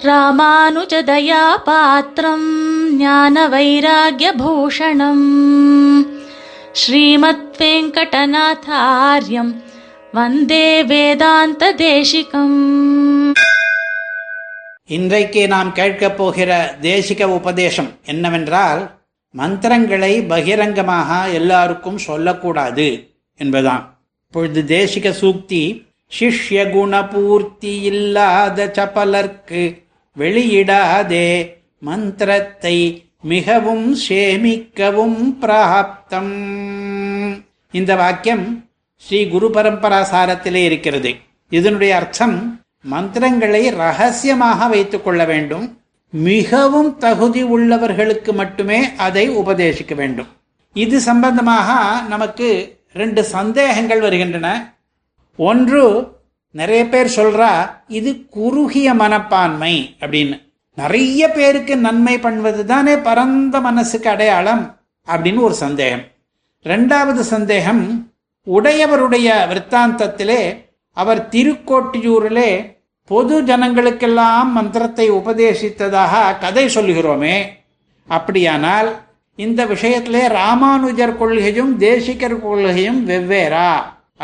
ராமானுஜதயா பாத்திரம் ஞான வைராகியபூஷணம் ஸ்ரீமத் வெங்கடநாதாரியம் வந்தே வேதாந்த தேசிகம் இன்றைக்கு நாம் கேட்கப் போகிற தேசிக உபதேசம் என்னவென்றால் மந்திரங்களை பகிரங்கமாக எல்லாருக்கும் சொல்லக்கூடாது என்பதாம் இப்பொழுது தேசிக சூக்தி சிஷ்ய குணபூர்த்தி இல்லாத சபலர்க்கு வெளியிடாதே மந்திரத்தை மிகவும் சேமிக்கவும் பிராப்தம். இந்த வாக்கியம் ஸ்ரீ குரு பரம்பரா சாரத்திலே இருக்கிறது. இதனுடைய அர்த்தம் மந்திரங்களை ரகசியமாக வைத்துக் கொள்ள வேண்டும். மிகவும் தகுதி உள்ளவர்களுக்கு மட்டுமே அதை உபதேசிக்க வேண்டும். இது சம்பந்தமாக நமக்கு ரெண்டு சந்தேகங்கள் வருகின்றன. ஒன்று நிறைய பேர் சொல்றா இது குறுகிய மனப்பான்மை அப்படின்னு. நிறைய பேருக்கு நன்மை பண்ணுவது தானே பரந்த மனசுக்கு அடையாளம் அப்படின்னு ஒரு சந்தேகம். ரெண்டாவது சந்தேகம் உடையவருடைய விற்த்தாந்தத்திலே அவர் திருக்கோட்டியூரிலே பொது ஜனங்களுக்கெல்லாம் மந்திரத்தை உபதேசித்ததாக கதை சொல்லுகிறோமே. அப்படியானால் இந்த விஷயத்திலே ராமானுஜர் கொள்கையும் தேசிகர் கொள்கையும் வெவ்வேறா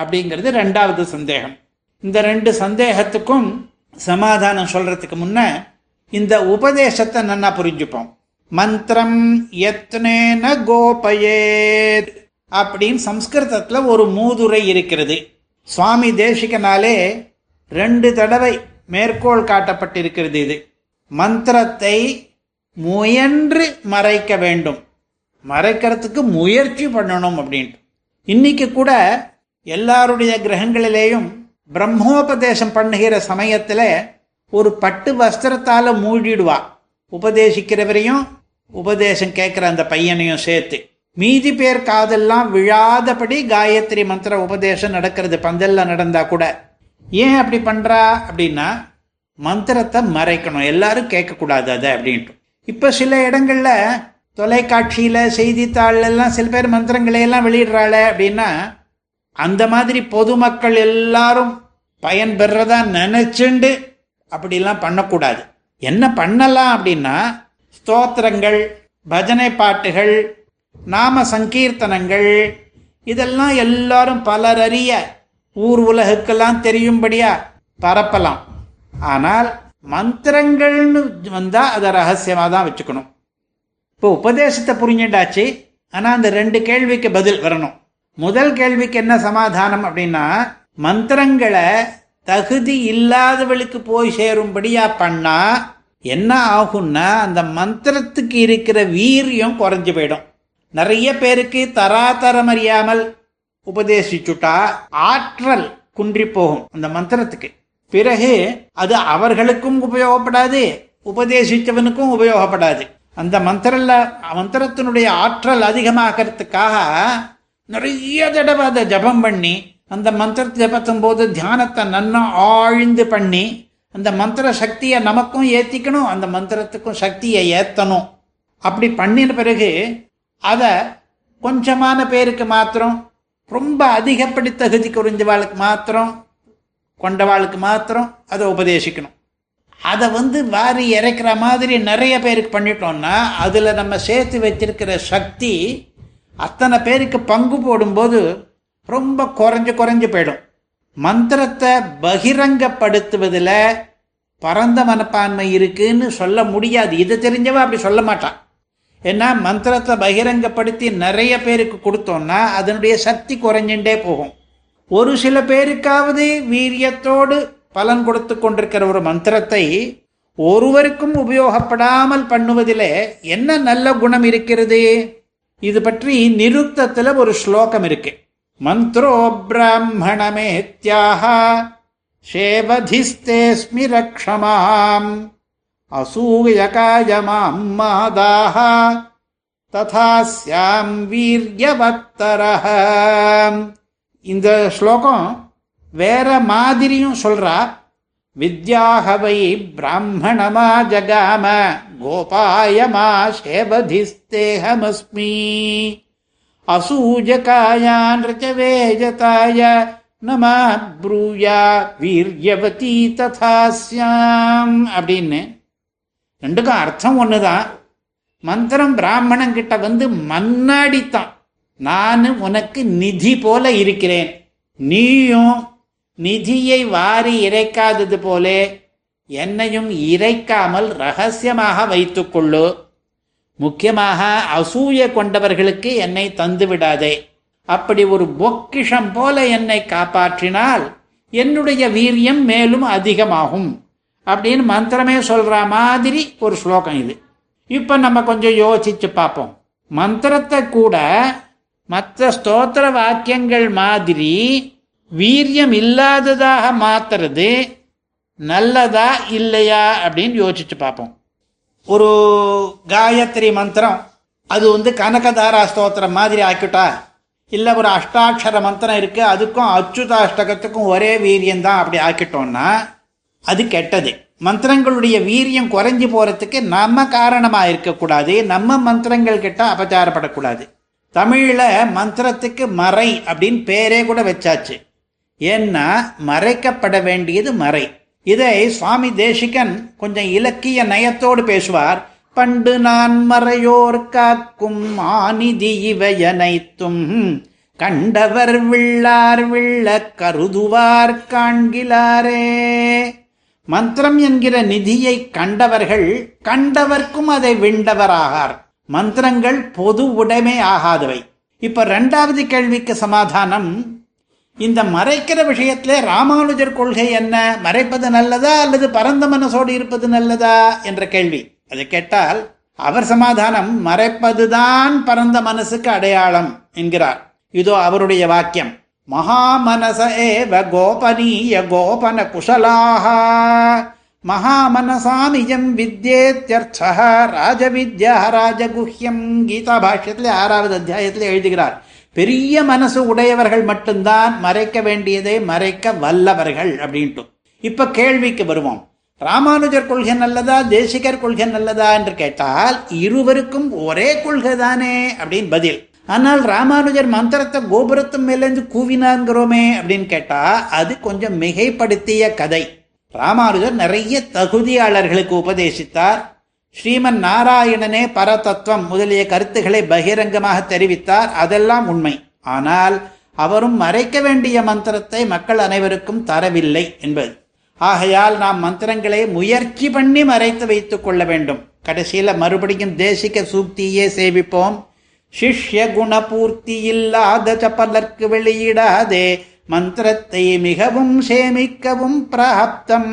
அப்படிங்கிறது ரெண்டாவது சந்தேகம். இந்த ரெண்டு சந்தேகத்துக்கும் சமாதானம் சொல்றதுக்கு முன்ன இந்த உபதேசத்தை நன்னா புரிஞ்சுப்போம். மந்திரம் எத்தனேன கோபயேத் அப்படின்னு சம்ஸ்கிருதத்தில் ஒரு மூதுரை இருக்கிறது. சுவாமி தேசிகனாலே ரெண்டு தடவை மேற்கோள் காட்டப்பட்டிருக்கிறது இது. மந்திரத்தை முயன்று மறைக்க வேண்டும். மறைக்கிறதுக்கு முயற்சி பண்ணணும் அப்படின்ட்டு. இன்னைக்கு கூட எல்லாருடைய கிரகங்களிலேயும் பிரம்மோபதேசம் பண்ணுகிற சமயத்தில் ஒரு பட்டு வஸ்திரத்தால் மூடிடுவா உபதேசிக்கிறவரையும் உபதேசம் கேட்குற அந்த பையனையும் சேர்த்து. மீதி பேர் காதெல்லாம் விழாதபடி காயத்ரி மந்திர உபதேசம் நடக்கிறது பந்தல்ல நடந்தா கூட. ஏன் அப்படி பண்றா அப்படின்னா மந்திரத்தை மறைக்கணும். எல்லாரும் கேட்கக்கூடாது அதை அப்படின்ட்டு. இப்போ சில இடங்கள்ல தொலைக்காட்சியில செய்தித்தாள் எல்லாம் சில பேர் மந்திரங்களை எல்லாம் அப்படின்னா அந்த மாதிரி பொதுமக்கள் எல்லாரும் பயன் பெறதா நினைச்சுண்டு அப்படிலாம் பண்ணக்கூடாது. என்ன பண்ணலாம் அப்படின்னா ஸ்தோத்திரங்கள் பஜனை பாட்டுகள் நாம சங்கீர்த்தனங்கள் இதெல்லாம் எல்லாரும் பலரறிய ஊர் உலகுக்கெல்லாம் தெரியும்படியா பரப்பலாம். ஆனால் மந்திரங்கள்னு வந்தால் அதை ரகசியமாக தான் வச்சுக்கணும். இப்போ உபதேசத்தை புரிஞ்சுட்டாச்சு ஆனால் அந்த ரெண்டு கேள்விக்கு பதில் வரணும். முதல் கேள்விக்கு என்ன சமாதானம் அப்படின்னா மந்திரங்களை தகுதி இல்லாதவளுக்கு போய் சேரும்படியா பண்ணா என்ன ஆகும்னா அந்த மந்திரத்துக்கு இருக்கிற வீரியம் குறைஞ்சு போயிடும். நிறைய பேருக்கு தராதரம் அறியாமல் உபதேசிச்சுட்டா ஆற்றல் குன்றி போகும் அந்த மந்திரத்துக்கு. பிறகு அது அவர்களுக்கும் உபயோகப்படாது உபதேசித்தவனுக்கும் உபயோகப்படாது. அந்த மந்திரல மந்திரத்தினுடைய ஆற்றல் அதிகமாகிறதுக்காக நிறைய தடவை அதை ஜபம் பண்ணி அந்த மந்திரத்தை ஜபத்தும் போது தியானத்தை நன்னா ஆழ்ந்து பண்ணி அந்த மந்திர சக்தியை நமக்கும் ஏற்றிக்கணும் அந்த மந்திரத்துக்கும் சக்தியை ஏற்றணும் அப்படி பண்ணின பிறகு அதை கொஞ்சமான பேருக்கு மாத்திரம் ரொம்ப அதிகப்படி தகுதி குறைஞ்சவாளுக்கு மாத்திரம் கொண்டவாளுக்கு மாத்திரம் அதை உபதேசிக்கணும். அதை வந்து வாரி இறைக்கிற மாதிரி நிறைய பேருக்கு பண்ணிட்டோம்னா அதில் நம்ம சேர்த்து வச்சிருக்கிற சக்தி அத்தனை பேருக்கு பங்கு போடும்போது ரொம்ப குறைஞ்சு குறைஞ்சு போயிடும். மந்திரத்தை பகிரங்கப்படுத்துவதில் பரந்த மனப்பான்மை இருக்குன்னு சொல்ல முடியாது. இது தெரிஞ்சவ அப்படி சொல்ல மாட்டான். ஏன்னா மந்திரத்தை பகிரங்கப்படுத்தி நிறைய பேருக்கு கொடுத்தோம்னா அதனுடைய சக்தி குறைஞ்சுட்டே போகும். ஒரு சில பேருக்காவது வீரியத்தோடு பலன் கொடுத்து கொண்டிருக்கிற ஒரு மந்திரத்தை ஒருவருக்கும் உபயோகப்படாமல் பண்ணுவதிலே என்ன நல்ல குணம் இருக்கிறது? இது பற்றி நிருக்தத்துல ஒரு ஸ்லோகம் இருக்கு. மந்த்ரோ பிராமணமேத்யாக சேவதிஸ்தேஸ்மி ரக்ஷமாம். அசூயகாயமாம் மாதாக ததா வீரியவத்தர இந்த ஸ்லோகம் வேற மாதிரியும் சொல்றா. வித்யாகவை பிராமணமா ஜகாம கோபாயமா சேவதிஸ்தேகமஸ்மி அசூஜகாயான் ரச்சவேஜதாய நமா ப்ரூயா வீரியவதி ததாஸ்யாம் அப்படின்னு. ரெண்டுக்கும் அர்த்தம் ஒன்று தான் மந்திரம் பிராமணன் கிட்ட வந்து மன்னாடித்தான். நான் உனக்கு நிதி போல இருக்கிறேன். நீயும் நிதியை வாரி இறைக்காதது போலே என்னையும் இறைக்காமல் ரகசியமாக வைத்துக்கொள்ளு. முக்கியமாக அசூய கொண்டவர்களுக்கு என்னை தந்து விடாதே. அப்படி ஒரு பொக்கிஷம் போல என்னை காப்பாற்றினால் என்னுடைய வீரியம் மேலும் அதிகமாகும். அப்படின்னு மந்திரமே சொல்ற மாதிரி ஒரு ஸ்லோகம் இது. இப்ப நம்ம கொஞ்சம் யோசிச்சு பார்ப்போம். மந்திரத்தை கூட மற்ற ஸ்தோத்திர வாக்கியங்கள் மாதிரி வீரியம் இல்லாததாக மாத்துறது நல்லதா இல்லையா அப்படின்னு யோசிச்சு பார்ப்போம். ஒரு காயத்ரி மந்திரம் அது வந்து கனகதாரா ஸ்தோத்திரம் மாதிரி ஆக்கிட்டா இல்லை ஒரு அஷ்டாட்சர மந்திரம் இருக்குது அதுக்கும் அச்சுதாஷ்டகத்துக்கும் ஒரே வீரியம் தான் அப்படி ஆக்கிட்டோம்னா அது கெட்டது. மந்திரங்களுடைய வீரியம் குறைஞ்சி போகிறதுக்கு நம்ம காரணமாக இருக்கக்கூடாது நம்ம மந்திரங்கள் கிட்ட அபச்சாரப்படக்கூடாது. தமிழில் மந்திரத்துக்கு மறை அப்படின்னு பேரே கூட வச்சாச்சு. ஏன்னா மறைக்கப்பட வேண்டியது மறை. இதை சுவாமி தேசிகன் கொஞ்சம் இலக்கிய நயத்தோடு பேசுவார். பண்டு நான் மறையோர் காக்கும் ஆனிதி இவையனைத்தும். கண்டவர் விள்ளார் விள்ள கருதுவார் காண்கிலாரே. மந்திரம் என்கிற நிதியை கண்டவர்கள் கண்டவர்க்கும் அதை விண்டவராகார். மந்திரங்கள் பொது உடைமை ஆகாதவை. இப்ப ரெண்டாவது கேள்விக்கு சமாதானம். இந்த மறைக்கிற விஷயத்திலே ராமானுஜர் கொள்கை என்ன? மறைப்பது நல்லதா அல்லது பரந்த மனசோடு இருப்பது நல்லதா என்ற கேள்வி. அதை கேட்டால் அவர் சமாதானம் மறைப்பதுதான் பரந்த மனசுக்கு அடையாளம் என்கிறார். இதோ அவருடைய வாக்கியம். மகாமனச ஏவ கோபனீய கோபன குஷலாக மகாமனசாமிஜம் வித்யேத்யர்த்த ராஜவித்யா ராஜகுஹ்யம் கீதா பாஷ்யத்தில் ஆறாவது அத்தியாயத்தில் எழுதுகிறார். பெரிய மனசு உடையவர்கள் மட்டும்தான் மறைக்க வேண்டியதை மறைக்க வல்லவர்கள் அப்படின்ட்டு. இப்ப கேள்விக்கு வருவோம். ராமானுஜர் கொள்கை நல்லதா தேசிகர் கொள்கை நல்லதா என்று கேட்டால் இருவருக்கும் ஒரே கொள்கை தானே அப்படின்னு பதில். ஆனால் ராமானுஜர் மந்திரத்தை கோபுரத்து மேலேருந்து கூவினாங்கிறோமே அப்படின்னு கேட்டா அது கொஞ்சம் மிகைப்படுத்திய கதை. ராமானுஜர் நிறைய தகுதியாளர்களுக்கு உபதேசித்தார். ஸ்ரீமன் நாராயணனே பரதத்துவம் முதலிய கருத்துக்களை பகிரங்கமாக தெரிவித்தார். அதெல்லாம் உண்மை. ஆனால் அவரும் மறைக்க வேண்டிய மந்திரத்தை மக்கள் அனைவருக்கும் தரவில்லை என்பது. ஆகையால் நாம் மந்திரங்களை முயற்சி பண்ணி மறைத்து வைத்துக் கொள்ள வேண்டும். கடைசியில் மறுபடியும் தேசிக சூக்தியே சேவிப்போம். சிஷ்ய குணபூர்த்தி இல்லாத சப்பலர்க்கு வெளியிடாதே மந்திரத்தை மிகவும் சேமிக்கவும் பிராப்தம்